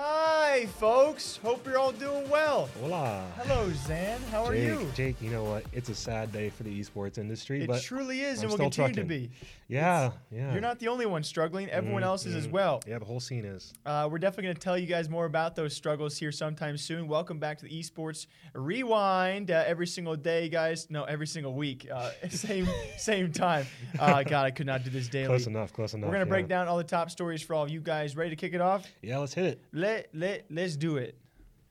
Hi, folks. Hope you're all doing well. Hola. Hello, Zan. How are Jake, you? Jake, you know what? It's a sad day for the esports industry, It but truly is, I'm and will continue trucking. to be. yeah, yeah. You're not the only one struggling. Everyone Mm, else is as mm. well. Yeah, the whole scene is. Uh, we're definitely going to tell you guys more about those struggles here sometime soon. Welcome back to the Esports Rewind uh, every single day, guys. No, every single week. Uh, same same time. Uh, God, I could not do this daily. Close enough, close enough. We're going to yeah. break down all the top stories for all of you guys. Ready to kick it off? Yeah, let's hit it. Let let let's do it.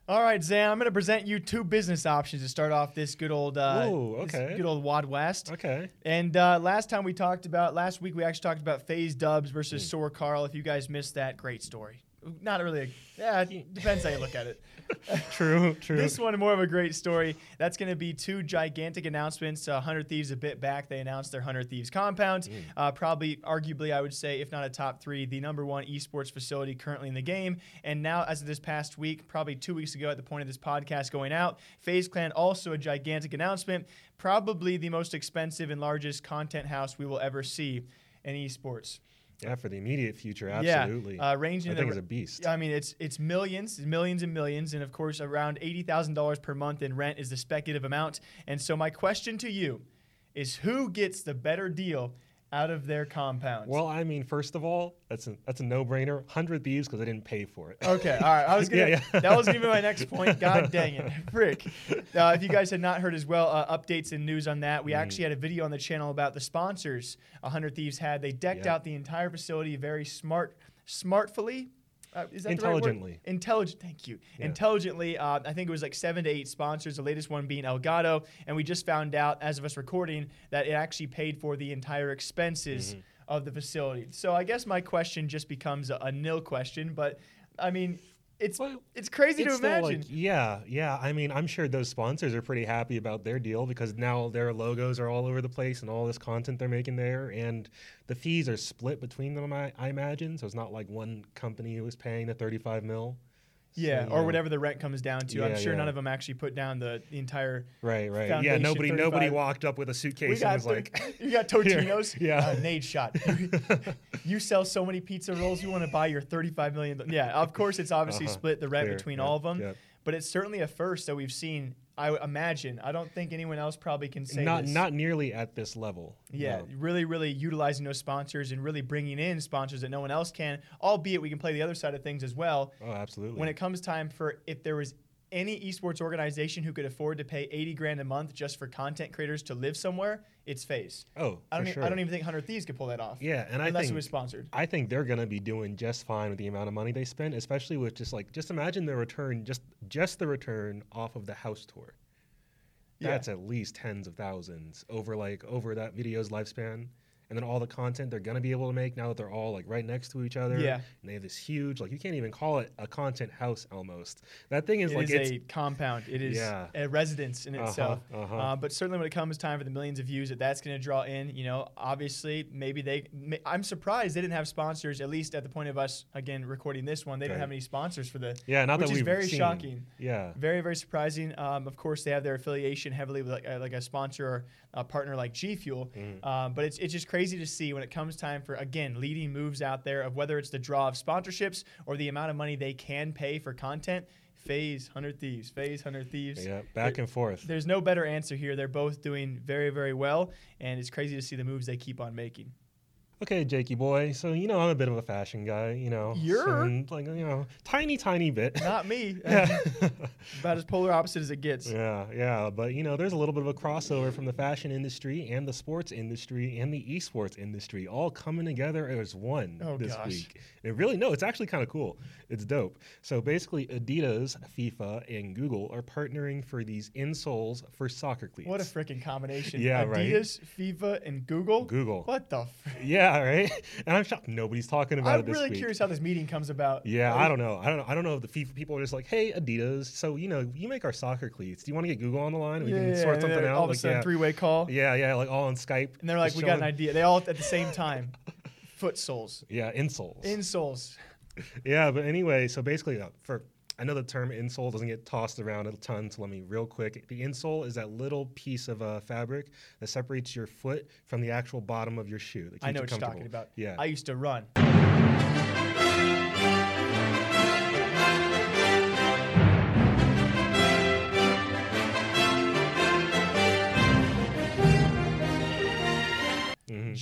All right, Zan. I'm going to present you two business options to start off this good old uh, Ooh, okay. good old Wad West. Okay. And uh, last time we talked about last week, we actually talked about Phase Dubs versus. Sore Carl. If you guys missed that, great story. Not really. A, yeah, depends how you look at it. True, true. This one more of a great story. That's going to be two gigantic announcements. Uh, Hundred Thieves a bit back. They announced their Hundred Thieves compound. Hmm. Uh, probably, arguably, I would say, if not a top three, the number one esports facility currently in the game. And now, as of this past week, probably two weeks ago, at the point of this podcast going out, FaZe Clan also a gigantic announcement. Probably the most expensive and largest content house we will ever see in esports. Yeah, for the immediate future, Yeah, absolutely. uh, ranging I think it's a beast. I mean, it's it's millions, millions and millions, and of course, around eighty thousand dollars per month in rent is the speculative amount. And so, my question to you is, who gets the better deal out of their compounds? Well, I mean, first of all, that's a that's a no-brainer. Hundred thieves because I didn't pay for it. Okay, all right. I was gonna. Yeah, yeah. That was gonna be my next point. God dang it, frick! Uh, if you guys had not heard as well, uh, updates and news on that. We Mm. actually had a video on the channel about the sponsors. Hundred Thieves had. They decked Yeah. out the entire facility very smart, smartfully. Uh, is that the right? Intelligently. Intelligent. Thank you. Yeah. Intelligently. Uh, I think it was like seven to eight sponsors. The latest one being Elgato, and we just found out as of us recording that it actually paid for the entire expenses Mm-hmm. of the facility. So I guess my question just becomes a, a nil question, but I mean, it's Well, it's crazy It's to imagine. like, yeah, yeah. I mean, I'm sure those sponsors are pretty happy about their deal because now their logos are all over the place and all this content they're making there, and the fees are split between them. I, I imagine, so it's not like one company was paying the 35 mil. Yeah, or whatever the rent comes down to. I'm sure yeah. none of them actually put down the, the entire. Right, right. Yeah, nobody, nobody walked up with a suitcase and was like, you got Totino's. Yeah. uh, Nadeshot. you sell so many pizza rolls, you want to buy your 35 million. Yeah, of course, it's obviously Uh-huh. split the rent Clear, between yep, all of them, yep. but it's certainly a first that we've seen. I imagine. I don't think anyone else probably can say not this. not nearly at this level. Yeah, no. really, really utilizing those sponsors and really bringing in sponsors that no one else can. Albeit we can play the other side of things as well. Oh, absolutely. When it comes time for if there was any esports organization who could afford to pay 80 grand a month just for content creators to live somewhere, it's FaZe. oh, I don't, e- sure. I don't even think 100 Thieves could pull that off. Yeah, and I unless think it was sponsored. I think they're gonna be doing just fine with the amount of money they spend, especially with just like just imagine the return, just just the return off of the house tour. Yeah. that's at least tens of thousands over like over that video's lifespan. And then all the content they're gonna be able to make now that they're all like right next to each other. Yeah. And they have this huge like you can't even call it a content house almost. That thing is It like is it's a compound. It is Yeah. a residence in Uh-huh, itself. uh-huh. Uh, but certainly, when it comes time for the millions of views that that's going to draw in, you know, obviously, maybe they. ma- I'm surprised they didn't have sponsors. At least at the point of us again recording this one, they didn't have any sponsors for the. yeah, not which that is we've very seen. shocking. Yeah. Very, very surprising. Um, of course, they have their affiliation heavily with like, uh, like a sponsor or a partner like G Fuel. Mm-hmm. Um, but it's, it's just crazy to see when it comes time for, again, leading moves out there of whether it's the draw of sponsorships or the amount of money they can pay for content. FaZe 100 Thieves, FaZe 100 Thieves. Yeah. Back There- and forth. There's no better answer here. They're both doing very, very well, and it's crazy to see the moves they keep on making. Okay, Jakey boy. So you know I'm a bit of a fashion guy. You know, You're? and, like you know, tiny, tiny bit. Not me. yeah. About as polar opposite as it gets. yeah, yeah, but you know, there's a little bit of a crossover from the fashion industry and the sports industry and the esports industry all coming together as one Oh, this gosh. week. And really, no, it's actually kind of cool. It's dope. So basically, Adidas, FIFA, and Google are partnering for these insoles for soccer cleats. What a freaking combination. Yeah, right. Adidas, FIFA, and Google. Google. What the? F- Yeah, right. And I'm shocked nobody's talking about it. I'm it this really week. curious how this meeting comes about. Yeah, I don't know. I don't. I don't know if the FIFA people are just like, "Hey, Adidas, so you know, you make our soccer cleats. Do you want to get Google on the line? We Yeah, can yeah, sort and something out." All of a sudden, yeah, three-way call, yeah, yeah, like all on Skype. and they're like, "We got an idea." They all at the same time. Foot soles, Yeah, insoles. insoles. yeah, but anyway, so basically, uh, for I know the term insole doesn't get tossed around a ton, so let me real quick. The insole is that little piece of uh, fabric that separates your foot from the actual bottom of your shoe. That I know what you're talking about. Yeah. I used to run.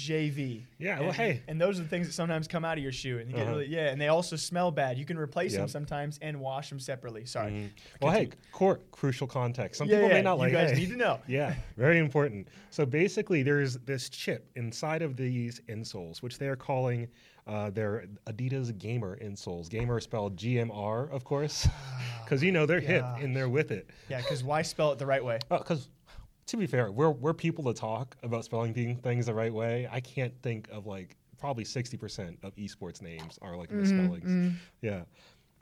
JV. Mm-hmm. Yeah, well, hey. And those are the things that sometimes come out of your shoe, and you get Uh-huh. really yeah, and they also smell bad. You can replace them sometimes and wash them separately. Sorry. Mhm. Well, hey, court crucial context. Some Yeah, people yeah, may not you like. You guys hey. need to know. Yeah, very important. So basically, there's this chip inside of these insoles, which they are calling uh, their Adidas Gamer insoles. Gamer spelled G-M-R, of course, because you know they're hip gosh. and they're with it. Yeah, because why spell it the right way? Because to be fair, we're we're people to talk about spelling thing- things the right way. I can't think of like probably sixty percent of esports names are like mm-hmm, misspellings. Mm-hmm. Yeah.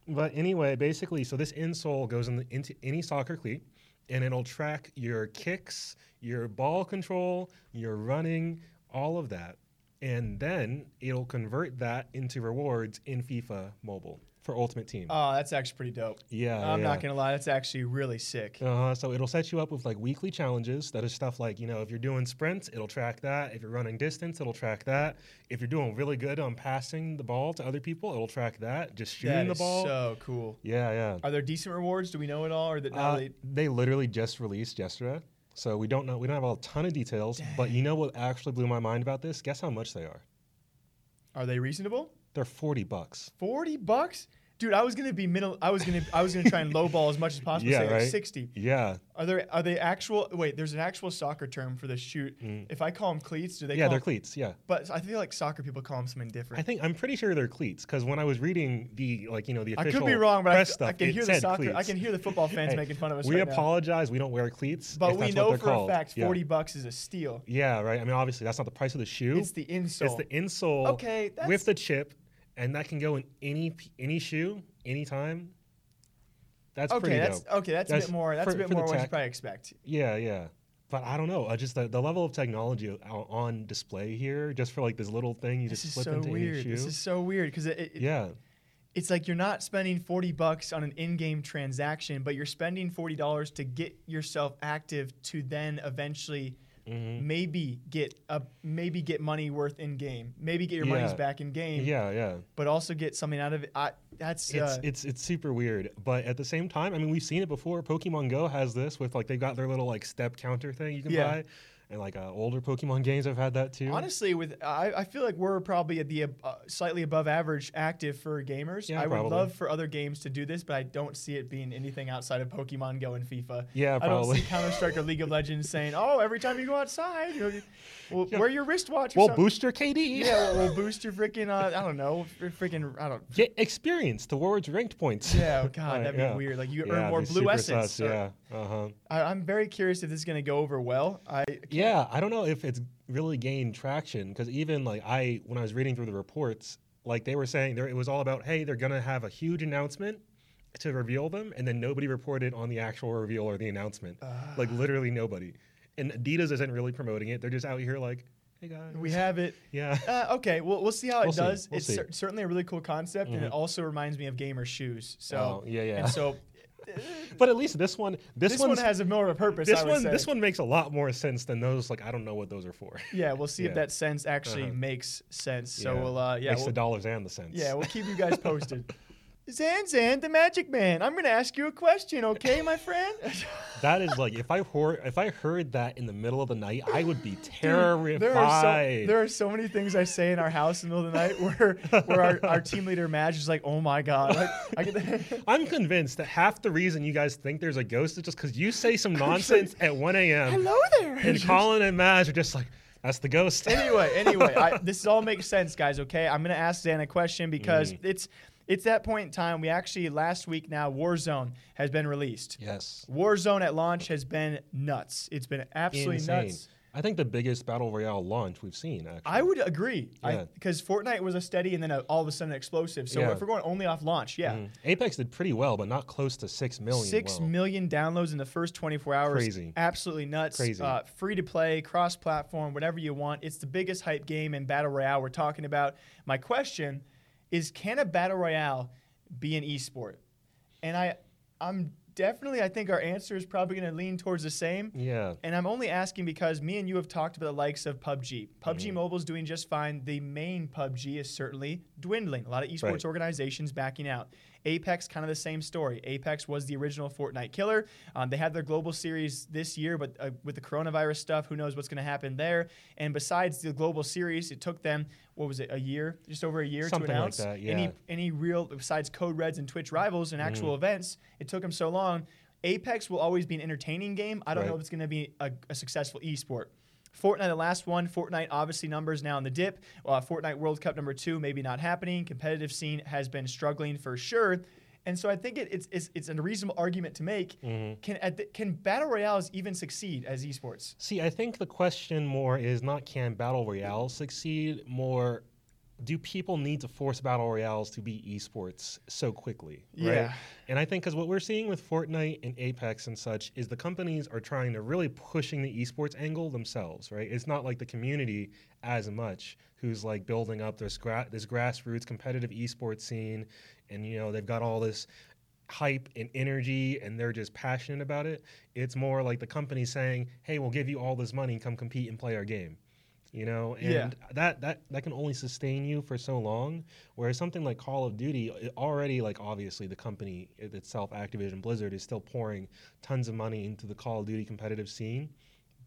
But anyway, basically, so this insole goes in the, into any soccer cleat, and it'll track your kicks, your ball control, your running, all of that, and then it'll convert that into rewards in FIFA Mobile for Ultimate Team. Oh, that's actually pretty dope. yeah, I'm yeah. not gonna lie, that's actually really sick. Uh-huh. so it'll set you up with like weekly challenges. That is stuff like you know if you're doing sprints, it'll track that. If you're running distance, it'll track that. If you're doing really good on passing the ball to other people, it'll track that. Just shooting That the ball. so cool. yeah, yeah. Are there decent rewards? Do we know it all, or that now Uh, they? they literally just released yesterday, so we don't know. We don't have a ton of details. But you know what actually blew my mind about this? Guess how much they are? Are they reasonable? They're forty bucks. Forty bucks, dude. I was gonna be middle. I was gonna. I was gonna try and lowball as much as possible. Yeah, say like right. Sixty. Yeah, Are there? Are they actual? Wait, there's an actual soccer term for this shoot. If I call them cleats, do they? Mm. yeah, call they're 'em- cleats. Yeah. But I feel like soccer people call them something different. I think I'm pretty sure they're cleats because when I was reading the like you know the I official could be wrong, but I, press I stuff, can it hear the said soccer. I can hear the football fans Hey, making fun of us. We right now. apologize. We don't wear cleats, But we know for called. a fact Yeah. forty bucks is a steal. Yeah, right. I mean, obviously that's not the price of the shoe. It's the insole. It's the insole. Okay, with the chip, and that can go in any any shoe, anytime. That's okay, pretty that's dope. okay. That's, a That's bit more. That's for- a bit more what you probably expect. Yeah, yeah. But I don't know. I just the, the level of technology on display here, just for like this little thing you This just is slip so into weird. any shoe. This is so weird because it, it, yeah, it's like you're not spending 40 bucks on an in-game transaction, but you're spending $40 to get yourself active to then eventually Mm-hmm. maybe get a maybe get money worth in game, maybe get your money's back in game, yeah, yeah. but also get something out of it. I, that's It's uh, it's it's super weird, but at the same time, I mean, we've seen it before. Pokemon Go has this with like they've got their little like step counter thing you can Yeah. buy, and like uh, older Pokemon games I've had that too. honestly with I, I feel like we're probably at the uh, slightly above average active for gamers. Yeah, I would love for other games to do this, but I don't see it being anything outside of Pokemon Go and FIFA. Yeah, I don't probably. see Counter Strike or League of Legends saying, "Oh, every time you go outside, you know, well, wear your wristwatch." Or We'll something." boost your KD. Yeah, we'll, we'll boost your freaking. Uh, I don't know, freaking. I don't. Get experience towards ranked points. Yeah, oh, God, that'd be yeah. weird. Like you Yeah, earn more blue essence. sus, or- yeah. Uh huh. I, I'm very curious if this is going to go over well. I Yeah, I don't know if it's really gained traction because even like I, when I was reading through the reports, like they were saying there, it was all about, hey, they're gonna have a huge announcement to reveal them, and then nobody reported on the actual reveal or the announcement. like literally nobody. And Adidas isn't really promoting it; they're just out here like, hey guys, we have it. yeah. Uh, okay, well, we'll see how it We'll see. does. We'll it's see. Mm-hmm. cer- certainly a really cool concept, and it also reminds me of gamer shoes. So Oh, yeah, yeah. And so But at least this one, this, this one has a more of a purpose. this I would one, say. this one makes a lot more sense than those. Like I don't know what those are for. Yeah, we'll see if that sense actually Uh-huh. makes sense. So we'll, uh, yeah, makes we'll, the dollars and the cents. yeah, we'll keep you guys posted. Zan Zan, the Magic Man. I'm gonna ask you a question, okay, my friend? That is like if I heard if I heard that in the middle of the night, I would be terrified. There are so there are so many things I say in our house in the middle of the night where where our, our team leader Madge is like, oh my god, like, I get I'm convinced that half the reason you guys think there's a ghost is just because you say some nonsense at 1 a.m. hello there. and Colin and Madge are just like, that's the ghost. anyway, anyway, I, this all makes sense, guys. Okay, I'm gonna ask Zan a question because Mm. it's it's that point in time. We actually last week now Warzone has been released. yes. Warzone at launch has been nuts. It's been absolutely Insane. nuts. I think the biggest battle royale launch we've seen. Actually, I would agree. Yeah. Because Fortnite was a steady and then a, all of a sudden explosive. So Yeah. if we're going only off launch, yeah. Mm. Apex did pretty well, but not close to six million. Six well. million downloads in the first 24 hours. Crazy. Absolutely nuts. Crazy. Uh, free to play, cross platform, whatever you want. It's the biggest hype game in Battle Royale we're talking about. My question is can a Battle Royale be an esport? And I, I'm definitely, I think our answer is probably going to lean towards the same. Yeah. And I'm only asking because me and you have talked about the likes of PUBG. PUBG Mm-hmm. Mobile is doing just fine. The main PUBG is certainly dwindling. A lot of esports Right. organizations backing out. Apex, kind of the same story. Apex was the original Fortnite killer. Um, they had their global series this year, but uh, with the coronavirus stuff, who knows what's going to happen there? And besides the global series, it took them what was it, a year, just over a year Something to like announce that, any yeah. any any real besides Code Reds and Twitch Rivals and actual Mm-hmm. events. It took them so long. Apex will always be an entertaining game. I don't know if it's going to be a, a successful esport. Fortnite, the last one. Fortnite, obviously, numbers now in the dip. Uh, Fortnite World Cup number two, maybe not happening. Competitive scene has been struggling for sure. And so I think it, it's, it's, it's a reasonable argument to make. Mm-hmm. Can, at the, can battle royales even succeed as esports? See, I think the question more is not can battle royale succeed, more do people need to force battle royales to be esports so quickly? Right? Yeah. And I think because what we're seeing with Fortnite and Apex and such is the companies are trying to really pushing the esports angle themselves, right? It's not like the community as much who's like building up this gra- this grassroots competitive esports scene, and you know they've got all this hype and energy and they're just passionate about it. It's more like the company saying, "Hey, we'll give you all this money, come compete and play our game." You know, and Yeah. that that that can only sustain you for so long. Whereas something like Call of Duty, already like obviously the company itself, Activision Blizzard, is still pouring tons of money into the Call of Duty competitive scene,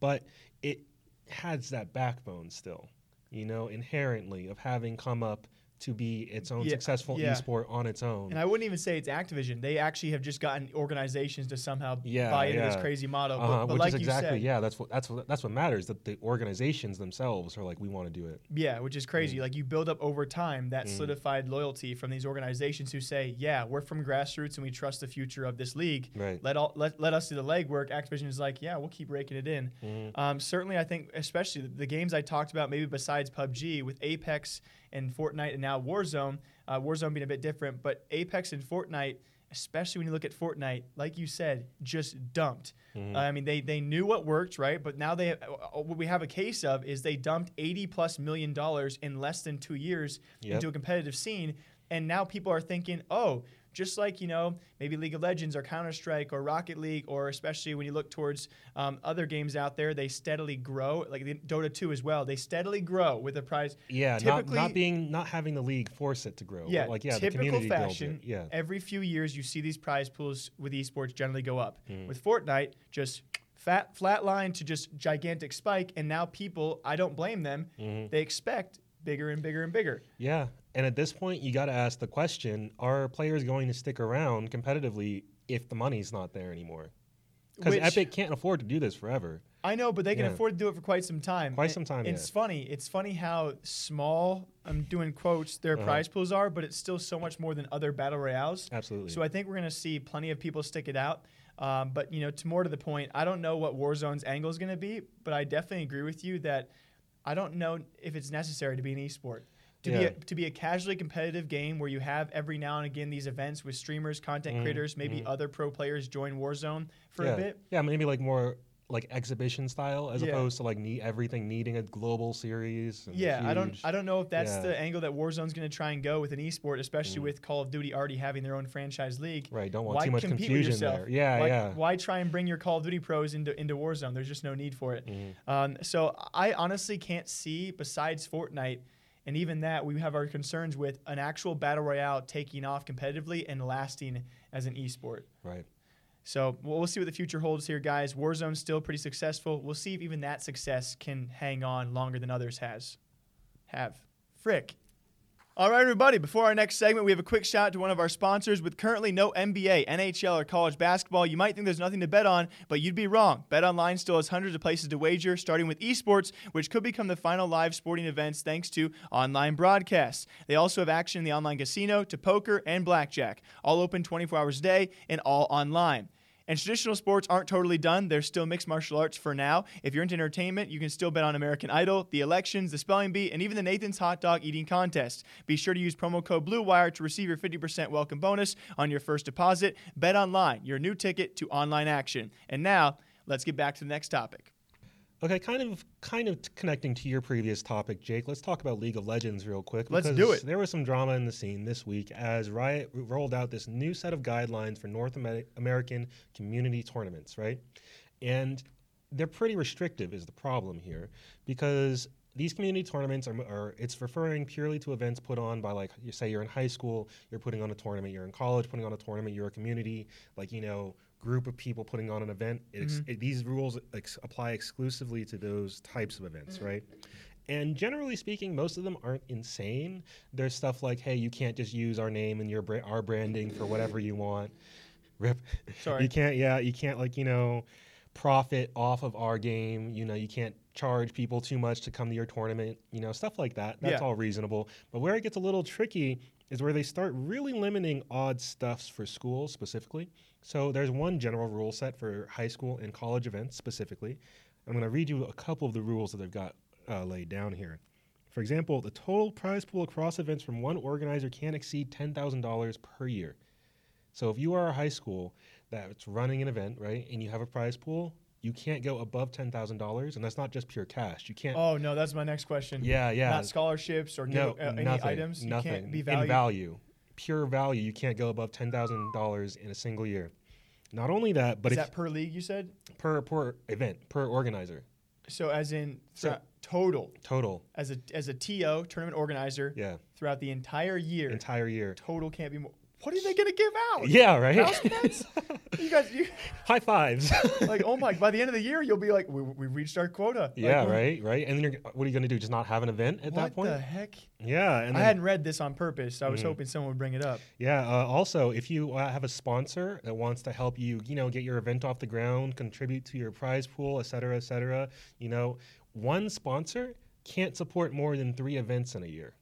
but it has that backbone still, you know, inherently of having come up to be its own Yeah, successful yeah. esport on its own. And I wouldn't even say it's Activision. They actually have just gotten organizations to somehow Yeah, buy into this crazy model. Uh-huh, but which like is you exactly said, yeah. That's what that's what that's what matters. That the organizations themselves are like, we want to do it. Yeah, which is Mm. crazy. Like you build up over time that solidified loyalty from these organizations who say, "Yeah, we're from grassroots and we trust the future of this league. Right. Let all let, let us do the legwork." Activision is like, "Yeah, we'll keep raking it in." Mm-hmm. Um, certainly, I think, especially the, the games I talked about, maybe besides PUBG with Apex and Fortnite, and now Warzone. Uh, Warzone being a bit different, but Apex and Fortnite. Especially when you look at Fortnite, like you said, just dumped. Mm-hmm. Uh, I mean, they they knew what worked, right? But now they uh, what we have a case of is they dumped eighty plus million dollars in less than two years Yep. into a competitive scene, and now people are thinking, oh, just like you know maybe League of Legends or Counter Strike or Rocket League, or especially when you look towards um, other games out there, they steadily grow. Like the Dota two as well, they steadily grow with the prize. Yeah, not, Typically- not being not having the league force it to grow. Yeah, like yeah, the typical fashion. Yeah, Every few years, you see these prize pools with esports generally go up. Mm. With Fortnite, just fat flat line to just gigantic spike, and now people, I don't blame them. Mm-hmm. They expect bigger and bigger and bigger. yeah. And at this point, you got to ask the question: Are players going to stick around competitively if the money's not there anymore? Because Epic can't afford to do this forever. I know, but they can Yeah. afford to do it for quite some time. Quite some time, and yeah. It's funny. It's funny how small I'm doing quotes their Uh-huh. prize pools are, but it's still so much more than other battle royales. Absolutely. So I think we're going to see plenty of people stick it out. Um, but you know, to more to the point, I don't know what Warzone's angle is going to be, but I definitely agree with you that I don't know if it's necessary to be an esport. To, be a, to be a casually competitive game where you have every now and again these events with streamers, content creators, maybe other pro players join Warzone for yeah. a bit. Yeah, maybe like more like exhibition style as Yeah. opposed to like need everything needing a global series. and Yeah, I don't I don't know if that's Yeah. Mm. the angle that Warzone's going to try and go with an esport, especially with Call of Duty already having their own franchise league. Right, don't want why too much compete with confusion yourself? there. Yeah, why, yeah. Why try and bring your Call of Duty pros into into Warzone? There's just no need for it. Mm-hmm. Um, so I honestly can't see besides Fortnite. And even that, we have our concerns with an actual battle royale taking off competitively and lasting as an esport. Right. So we'll we'll see what the future holds here, guys. Warzone's still pretty successful. We'll see if even that success can hang on longer than others has. Have. Frick. All right, everybody. Before our next segment, we have a quick shout out to one of our sponsors. With currently no NBA, NHL, or college basketball, you might think there's nothing to bet on, but you'd be wrong. BetOnline still has hundreds of places to wager, starting with esports, which could become the final live sporting events thanks to online broadcasts. They also have action in the online casino, to poker, and blackjack, all open 24 hours a day and all online. And traditional sports aren't totally done. There's still mixed martial arts for now. If you're into entertainment, you can still bet on American Idol, the elections, the spelling bee, and even the Nathan's Hot Dog Eating Contest. Be sure to use promo code BLUEWIRE to receive your 50% welcome bonus on your first deposit. Bet online, your new ticket to online action. And now, let's get back to the next topic. Okay, kind of kind of t- connecting to your previous topic, Jake. Let's talk about League of Legends real quick. Let's do it. There was some drama in the scene this week as Riot rolled out this new set of guidelines for North Amer- American community tournaments, right? And they're pretty restrictive is the problem here because these community tournaments are, are it's referring purely to events put on by like you say you're in high school you're putting on a tournament you're in college putting on a tournament you're a community like you know group of people putting on an event it ex- mm-hmm. it- these rules ex- apply exclusively to those types of events mm-hmm. right? And generally speaking most of them aren't insane. There's stuff like hey you can't just use our name and your bra- our branding for whatever you want. Rip Sorry. you can't yeah you can't like you know profit off of our game. You know you can't charge people too much to come to your tournament you know stuff like that. That's Yeah. all reasonable. But where it gets a little tricky is where they start really limiting odd stuffs for schools specifically so there's one general rule set for high school and college events specifically i'm going to read you a couple of the rules that they've got uh, laid down here for example the total prize pool across events from one organizer can't exceed $10000 per year so if you are a high school that's running an event, right, and you have a prize pool, you can't go above ten thousand dollars, and that's not just pure cash. You can't. Oh, no, that's my next question. yeah, yeah. Not scholarships or no, uh, any nothing. items. You Nothing. can't be in value, pure value. You can't go above ten thousand dollars in a single year. Not only that, but Is that per league, you said? per per event per organizer So, as in So- total, total, as a, as a TO, tournament organizer, yeah, throughout the entire year, entire year. total can't be more. What are they going to give out? Yeah, right. You guys, you, High fives. like, oh my, by the end of the year, you'll be like, we, we reached our quota. Yeah, right, right. And then you're, what are you going to do? Just not have an event at that point? What the heck? Yeah, and I then, hadn't read this on purpose. So I was hoping someone would bring it up. Yeah. Uh, also, if you uh, have a sponsor that wants to help you, you know, get your event off the ground, contribute to your prize pool, et cetera, et cetera, you know, one sponsor can't support more than three events in a year.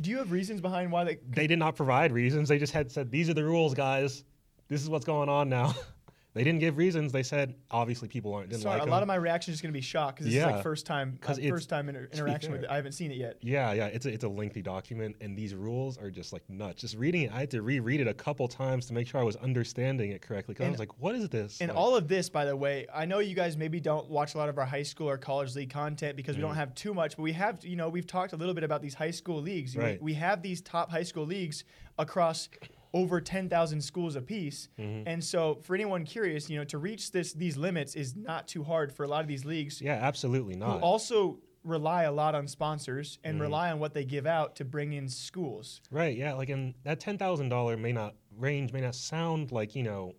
Do you have reasons behind why they? They did not provide reasons. They just had said, "These are the rules, guys. This is what's going on now." they didn't give reasons. They said, obviously, people aren't didn't Sorry, like a them. lot of my reaction is going to be shocked because this is like first time uh, first time inter- interaction with it. I haven't seen it yet. Yeah, yeah, it's a, it's a lengthy document, and these rules are just like nuts. Just reading it, I had to reread it a couple times to make sure I was understanding it correctly. Because I was like, "What is this?" And Like- all of this, by the way, I know you guys maybe don't watch a lot of our high school or college league content because we don't Mm-hmm. have too much, but we have, you know, we've talked a little bit about these high school leagues. We- Right. We, have these top high school leagues across over 10,000 schools apiece. Mm-hmm. And so for anyone curious, you know, to reach this these limits is not too hard for a lot of these leagues yeah, absolutely not. also rely a lot on sponsors Mm-hmm. and rely on what they give out to bring in schools. Right. Yeah. Like, and that ten thousand dollar may not range may not sound like you know,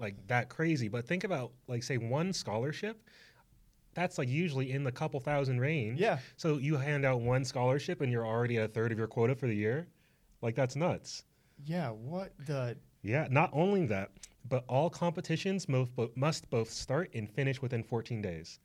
like that crazy. But think about like say one scholarship. That's like usually in the couple thousand range. Yeah. So you hand out one scholarship and you're already at a third of your quota for the year. Like that's nuts. Yeah, what the Yeah. Not only that, but all competitions must bo- must both start and finish within 14 days.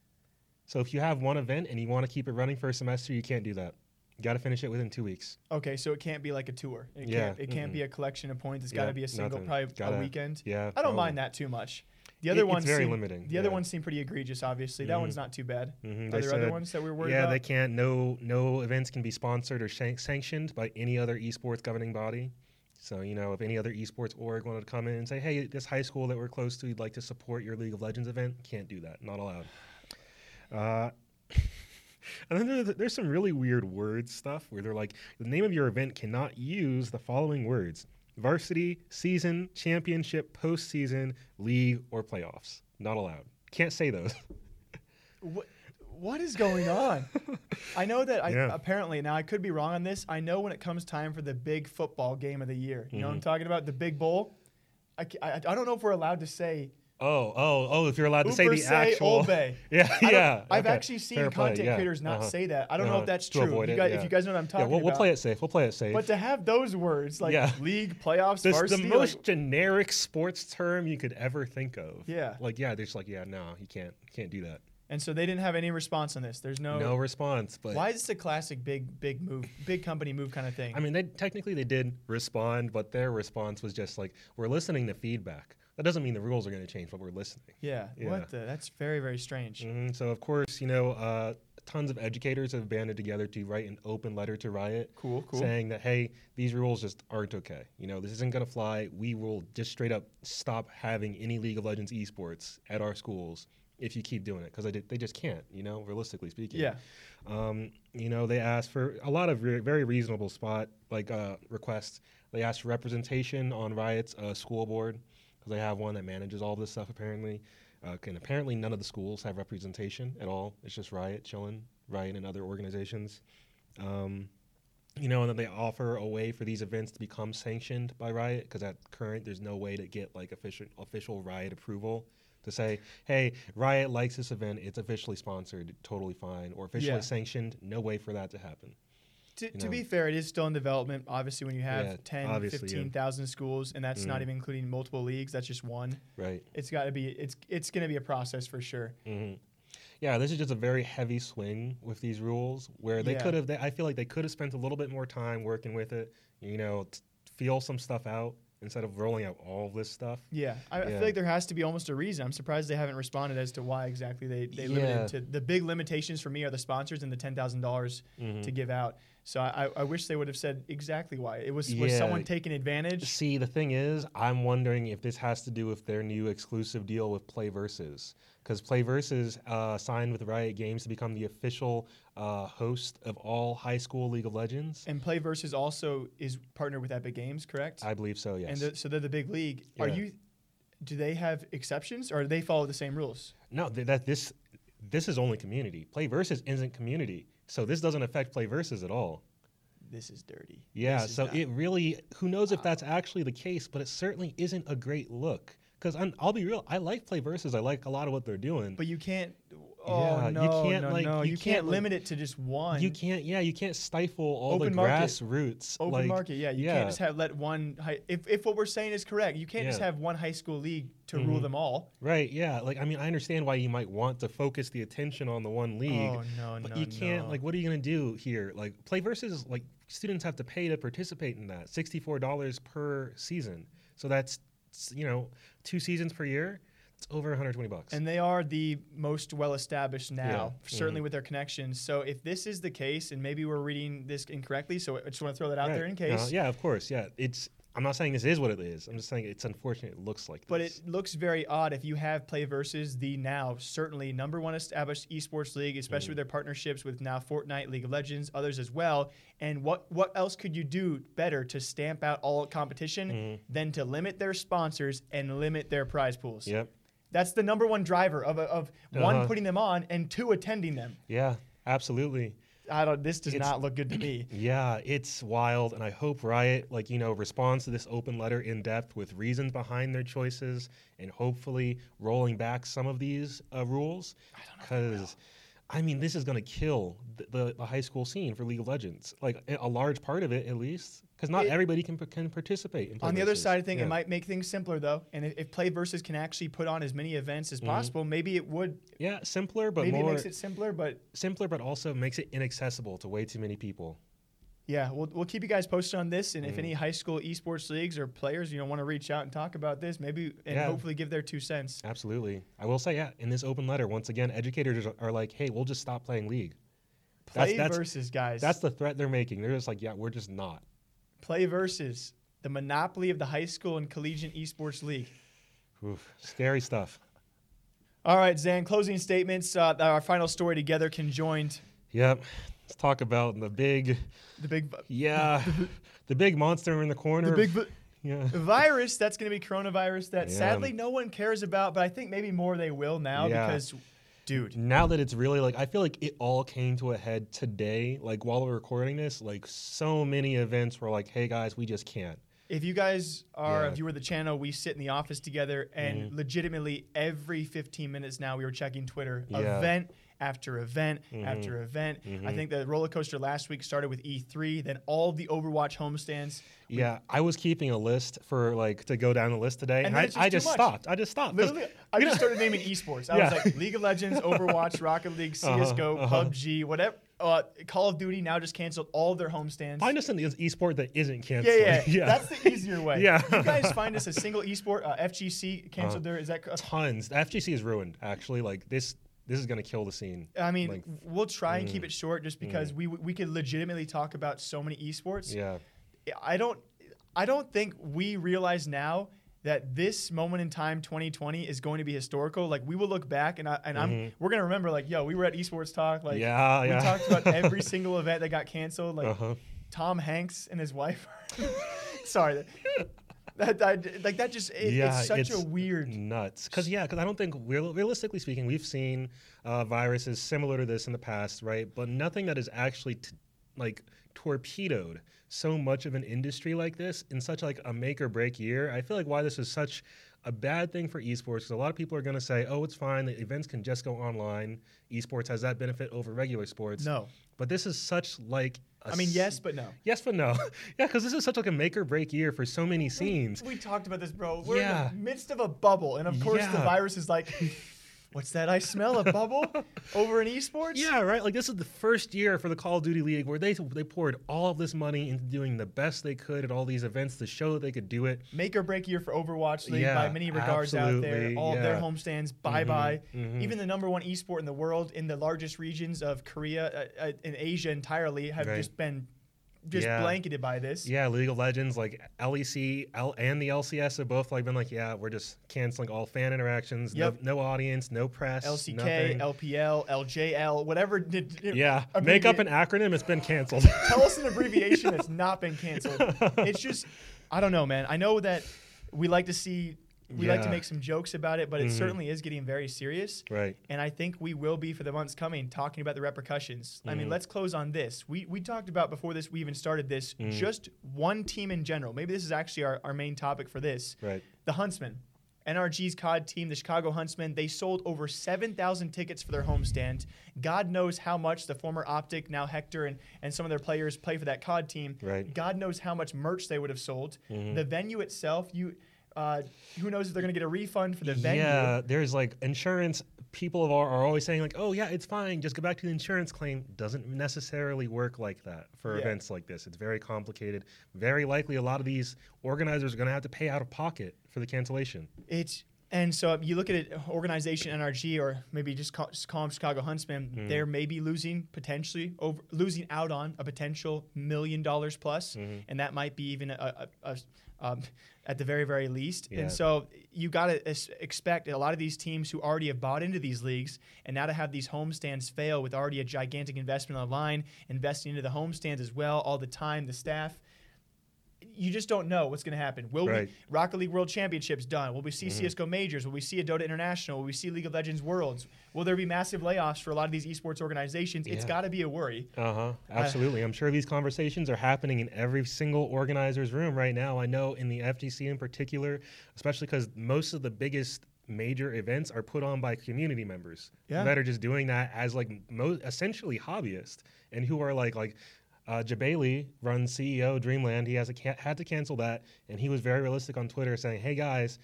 So if you have one event and you want to keep it running for a semester, you can't do that. You got to finish it within two weeks. Okay, so it can't be like a tour. It Yeah, can't, it can't be a collection of points. It's got to be a single, nothing. probably Gotta- a weekend. Yeah. I don't no. mind that too much. The It- other it's ones very seem, limiting, The other ones seem pretty egregious. Obviously, that one's not too bad. Mhm, Are there other ones that we're worried yeah, about? they can't. No, no events can be sponsored or shan- sanctioned by any other esports governing body. So you know, if any other esports org wanted to come in and say, "Hey, this high school that we're close to, you'd like to support your League of Legends event," can't do that. Not allowed. Uh, and then there's, there's some really weird word stuff where they're like, the name of your event cannot use the following words: varsity, season, championship, postseason, league, or playoffs. Not allowed. Can't say those. What, what is going on? I know that I Yeah. apparently now I could be wrong on this. I know when it comes time for the big football game of the year. You know what I'm Mm-hmm. talking about? The big bowl. I, I, I don't know if we're allowed to say Oh, oh, oh! If you're allowed to say the say actual, Obey. yeah, yeah. I've okay. actually seen Fair play, content yeah, creators not uh-huh, say that. I don't know uh-huh, if that's to true. You it, yeah. If you guys know what I'm talking yeah, we'll, we'll play it safe. We'll play it safe. But to have those words like Yeah. league, playoffs, this the most like, generic sports term you could ever think of. Yeah. like yeah, they're just like yeah, no, you can't, you can't do that. And so they didn't have any response on this. There's no. No response. But why is this a classic big, big move, big company move kind of thing? I mean, they technically they did respond, but their response was just like we're listening to feedback. That doesn't mean the rules are going to change, but we're listening. yeah, yeah. What the? That's very, very strange. hmm So of course, you know, uh, tons of educators have banded together to write an open letter to Riot, Cool, cool. saying that hey, these rules just aren't okay. You know, this isn't going to fly. We will just straight up stop having any League of Legends esports at our schools if you keep doing it because they, they just can't. You know, realistically speaking. Yeah. Um, you know, they asked for a lot of re- very reasonable spot like uh, requests. They asked for representation on Riot's uh, school board because they have one that manages all this stuff apparently. Uh, and apparently, none of the schools have representation at all. It's just Riot chilling, Riot and other organizations. Um, you know, and then they offer a way for these events to become sanctioned by Riot because at current there's no way to get like official official Riot approval to say, hey, Riot likes this event, it's officially sponsored, totally fine, or officially Yeah. sanctioned. No way for that to happen. To, you to be fair, it is still in development. Obviously, when you have Yeah, 10, obviously, yeah. schools, and that's not Mhm. even including multiple leagues, that's just one. Right. It's got to be. It's it's going to be a process for sure. hmm Yeah, this is just a very heavy swing with these rules where they Yeah. could have. I feel like they could have spent a little bit more time working with it. You know, t- feel some stuff out instead of rolling out all of this stuff. Yeah, I, I feel like there has to be almost a reason. I'm surprised they haven't responded as to why exactly they they Yeah. limited to the big limitations for me are the sponsors and the ten thousand dollars Mm-hmm. to give out. So I, I- I wish they would have said exactly why it was. Was someone taking advantage? See, the thing is, I'm wondering if this has to do with their new exclusive deal with PlayVS. Because PlayVS uh, signed with Riot Games to become the official uh, host of all high school League of Legends. And PlayVS also is partnered with Epic Games, correct? I believe so, yes. And the, so they're the big league. Are you? Do they have exceptions, or do they follow the same rules? no, th- that this this is only community. PlayVS isn't community. So this doesn't affect PlayVS at all. This is dirty. Yeah, is so not- it really, who knows if that's actually the case, but it certainly isn't a great look. Because I'll be real, I like PlayVS. I like a lot of what they're doing. But you can't. Oh Yeah, you no, can't, no, like- no! you You, can't, can't, like- limit it to just one. you can't, yeah, you can't stifle all Open the market. grassroots. Open like, market, yeah. You yeah. can't just have let one. High, if if what we're saying is correct, you can't just have one high school league to rule Mhm. them all. Right, yeah. Like, I mean, I understand why you might want to focus the attention on the one league. Oh no, But no, you can't, like, what are you going to do here? Like, PlayVS, like, students have to pay to participate in that $64 per season. So that's, you know, two seasons per year. It's over 120 bucks. And they are the most well established now, Yeah, certainly mhm. with their connections. So if this is the case, and maybe we're reading this incorrectly, so I just want to throw that out there in Right. Uh, case. yeah, of course. Yeah. It's, I'm not saying this is what it is. I'm just saying it's unfortunate it looks like But it looks very odd if you have PlayVS, the now certainly number one established esports league, especially Mm-hmm. with their partnerships with now Fortnite, League of Legends, others as well. And what what else could you do better to stamp out all competition Mm-hmm. than to limit their sponsors and limit their prize pools? Yep. That's the number one driver of, of one Uh-huh. putting them on and two attending them. Yeah, absolutely. I don't. This does It's- not look good to me. Yeah, it's wild, and I hope Riot, like you know, responds to this open letter in depth with reasons behind their choices, and hopefully rolling back some of these uh, rules. Because, I mean, this is going to kill the, the, the high school scene for League of Legends. Like a, large part of it, at least, because not It- everybody can can participate. In On the other side of Versus. thing, Yeah. it might make things simpler though. And if, if PlayVS can actually put on as many events Mm-hmm. as possible, maybe it would. yeah simpler, but maybe more it makes it simpler, but simpler, but also makes it inaccessible to way too many people. Yeah, we'll, we'll keep you guys posted on this, and Mm. if any high school esports leagues or players you know want to reach out and talk about this, maybe and Yeah. hopefully give their two cents. Absolutely. I will say, yeah, in this open letter, once again, educators are- like, hey, we'll just stop playing league. Play that's- versus guys. That's the threat they're making. They're just like, yeah, we're just not. play versus the monopoly of the high school and collegiate esports league. Oof, scary stuff. All right, Zan. Closing statements. Uh, our final story together conjoined. Yep. Let's talk about the big, The big, yeah, the big monster in the corner. the big vi- yeah. virus. That's going to be coronavirus. That Yeah. sadly no one cares about, but I think maybe more they will now Yeah. because, dude, Now that it's really like, I feel like it all came to a head today. Like while we're recording this, like so many events were like, hey guys, we just can't. if you guys are a Yeah. Mm-hmm. viewer of the channel, we sit in the office together, and legitimately every 15 minutes now we were checking Twitter, Yeah. Mm-hmm. event after event after event. I think the roller coaster last week started with E3, then all the Overwatch homestands. Yeah, I was keeping a list for like to go down the list today, And and, I, just I just stopped. I just stopped. Literally, I just started naming esports. I Yeah. was like League of Legends, Overwatch, Rocket League, CS:GO, uh-huh. PUBG, whatever. Uh, Call of Duty now just canceled all their homestands. Find us an esport that isn't canceled. yeah, yeah. That's the easier way. Yeah. You guys find us a single esport. Uh, FGC canceled their. Is that? uh, tons. The FGC is ruined. Actually, like this, this is gonna kill the scene. I mean, Like, we'll try and keep it short, just because we we could legitimately talk about so many esports. yeah, I don't, I don't think we realize now that this moment in time, 2020, is going to be historical. Like we will look back, and I and I'm we're gonna remember like, yo, we were at esports talk. Like, Mm-hmm. Yeah, we yeah. talked about every single event that got canceled. Like uh-huh. Tom Hanks and his wife. Sorry. That, like that just it, yeah, it's such it's a weird nuts. Because yeah, because I don't think real, realistically speaking, we've seen uh, viruses similar to this in the past, right? But nothing that is actually t- like torpedoed so much of an industry like this in such like a make or break year. I feel like why this is such a bad thing for esports because a lot of people are going to say, "Oh, it's fine. The events can just go online. Esports has that benefit over regular sports." no. But this is such like I mean, yes, but no. yes, but no. yeah, because this is such like a make or break year for so many scenes. We talked about this, bro. We're Yeah. in the midst of a bubble, and of course, the virus is like, "What's that? I smell a bubble over in esports." Yeah, right. Like this is the first year for the Call of Duty League where they they poured all of this money into doing the best they could at all these events to show that they could do it. Make or break year for Overwatch League Yeah, by many regards out there. All of their yeah. homestands, bye bye. mhm. Even the number one esport in the world, in the largest regions of Korea uh, uh, and Asia entirely, have Right. just been just Yeah. blanketed by this. Yeah, League of Legends, like LEC L- and the LCS have both like been like, yeah, we're just canceling all fan interactions. Yep. No, no audience, no press. LCK, nothing. LPL, LJL, whatever. Did, did- yeah, make up an acronym. It's been canceled. Tell us an abbreviation that's not been canceled. It's just, I don't know, man. I know that we like to see, we like to Mm-hmm. make some jokes about it, but it certainly is getting very serious. right. And I think we will be for the months coming talking about the repercussions. I Mm-hmm. mean, let's close on this. We, we talked about before this, we even started this, Mm. just one team in general. Maybe this is actually our, our main topic for this. Right. The Huntsmen. NRG's COD team, the Chicago Huntsmen, they sold over 7,000 tickets for their homestand. God knows how much the former Optic, now Hector, and, and some of their players play for that COD team. Right. Mm-hmm. God knows how much merch they would have sold. The venue itself, you, uh, who knows if they're going to get a refund for the venue? Yeah, there's like insurance. People are, are always saying like, "Oh yeah, it's fine. Just go back to the insurance claim." Doesn't necessarily work like that for Yeah. events like this. It's very complicated. Very likely, a lot of these organizers are going to have to pay out of pocket for the cancellation. It's and so you look at it, organization NRG, or maybe just call, just call them Chicago Huntsmen. Mm-hmm. They're maybe losing potentially over losing out on a potential million dollars plus, Mm-hmm. and that might be even a, a, a um, at the very very least. Yeah. And so you got to expect a lot of these teams who already have bought into these leagues, and now to have these homestands fail with already a gigantic investment online, investing into the homestands as well, all the time, the staff you just don't know what's going to happen. Will Right. we Rocket League World Championships done? Will we see CS:GO majors? Will we see a Dota International? Will we see League of Legends Worlds? Will there be massive layoffs for a lot of these esports organizations? It's got to be a worry. Uh huh. Absolutely. I'm sure these conversations are happening in every single organizer's room right now. I know in the FGC in particular, especially because most of the biggest major events are put on by community members Yeah. that are just doing that as like mo- essentially hobbyists and who are like like. Uh, Jebailey runs CEO Dreamland. He has a ca- had to cancel that, and he was very realistic on Twitter, saying, "Hey guys,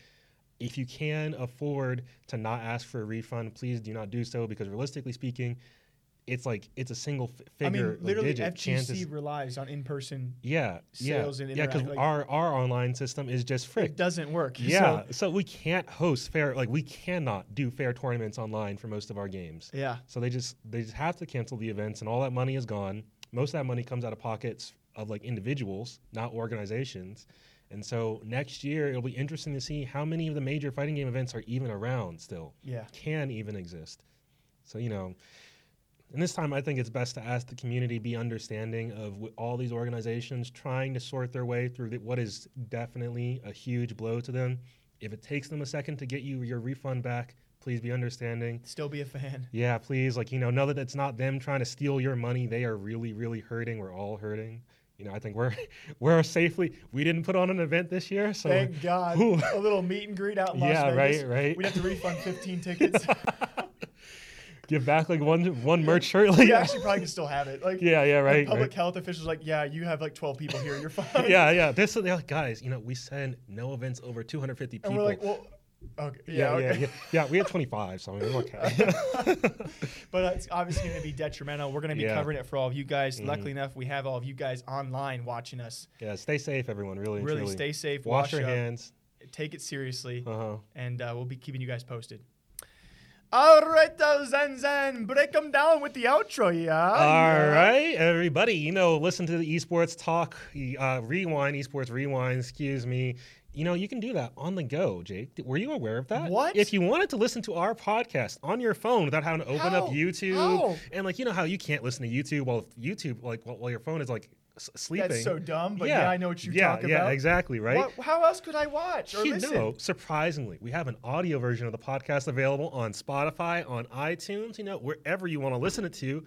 if you can afford to not ask for a refund, please do not do so because realistically speaking, it's like it's a single f- I figure mean, literally, digit FGC chances. relies on in-person. Yeah, sales yeah, and yeah, because like- our our online system is just frick. It doesn't work. Yeah, So, so we can't host fair like we cannot do fair tournaments online for most of our games. yeah. So they just they just have to cancel the events and all that money is gone. Most of that money comes out of pockets of like individuals, not organizations. And so next year it'll be interesting to see how many of the major fighting game events are even around still. Yeah. Can even exist. So, you know, and this time I think it's best to ask the community be understanding of w- all these organizations trying to sort their way through the, what is definitely a huge blow to them. If it takes them a second to get you your refund back, please be understanding. Still be a fan. Yeah, please. Like, you know, know that it's not them trying to steal your money. They are really, really hurting. We're all hurting. You know, I think we're we're safely. We didn't put on an event this year, so Thank God. Ooh. a little meet and greet out in Las Yeah, Vegas. right, right. We'd have to refund 15 tickets. give back like one one merch shirt. Like, you actually probably can still have it. Like, yeah, yeah, right. Public right. health officials like, yeah, you have like 12 people here. You're fine. Yeah, yeah. This they're like, guys, you know, we send no events over 250 people. And we're like, well, okay, yeah, yeah, okay. yeah, yeah. We had 25, so I mean, we're okay. but it's obviously going to be detrimental. We're going to be Yeah. Mm-hmm. covering it for all of you guys. Luckily enough, we have all of you guys online watching us. yeah, stay safe, everyone. Really, Really truly. stay safe. Wash, Wash, your up, hands. Take it seriously, Uh huh. and uh, we'll be keeping you guys posted. All right, uh, Zen Zen, break them down with the outro, yeah. All right, everybody. You know, listen to the esports talk, uh, rewind, esports rewind. Excuse me. You know, you can do that on the go, Jake. Were you aware of that? What? If you wanted to listen to our podcast on your phone without having to open How? up YouTube How? and like you know how you can't listen to YouTube while YouTube like while, while your phone is like s- sleeping. That's so dumb, but yeah, I know what you're yeah, talking yeah, about. exactly, right? What, how else could I watch or You listen? know, surprisingly, we have an audio version of the podcast available on Spotify, on iTunes, you know, wherever you want to listen it to.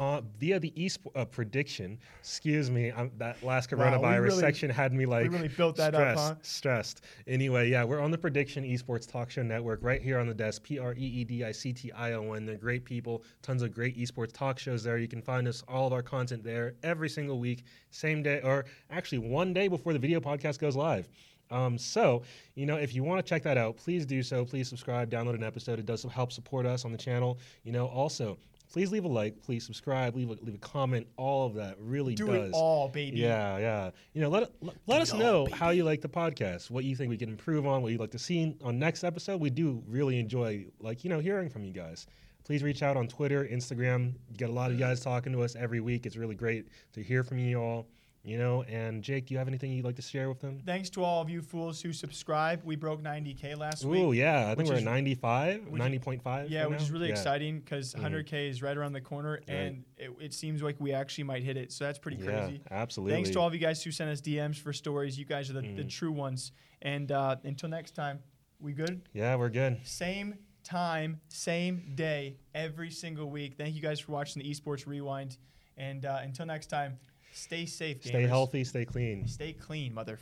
Uh, via the eSp- uh, prediction, excuse me, um, that last Wow, coronavirus really- section had me like really built that up, stressed, huh? stressed. Anyway, yeah, we're on the Prediction Esports Talk Show Network right here on the desk. P R E E D I C T I O N. They're great people. Tons of great esports talk shows there. You can find us all of our content there every single week, same day, or actually one day before the video podcast goes live. Um, so, you know, if you want to check that out, please do so. Please subscribe, download an episode. It does help support us on the channel. You know, also, please leave a like, please subscribe, leave a, leave a comment. All of that really Do does. it all, baby. Yeah, yeah. You know, let let, let us know how you like the podcast, what you think we can improve on, what you'd like to see on next episode. We do really enjoy, like you know, hearing from you guys. Please reach out on Twitter, Instagram. You get a lot of you guys talking to us every week. It's really great to hear from you all. You know, and Jake, do you have anything you'd like to share with them? Thanks to all of you fools who subscribe. We broke 90k last week. Ooh, yeah. I think we're is- at 95, 90.5. Yeah, right which is really Yeah. exciting because 100k is right around the corner, and it, it seems like we actually might hit it. So that's pretty crazy. Yeah, absolutely. Thanks to all of you guys who sent us DMs for stories. You guys are the, Mm. the true ones. And uh, until next time, we good? Yeah, we're good. Same time, same day, every single week. Thank you guys for watching the Esports Rewind. And uh, until next time, stay safe, Stay healthy, stay clean. Stay clean, mother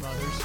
mothers.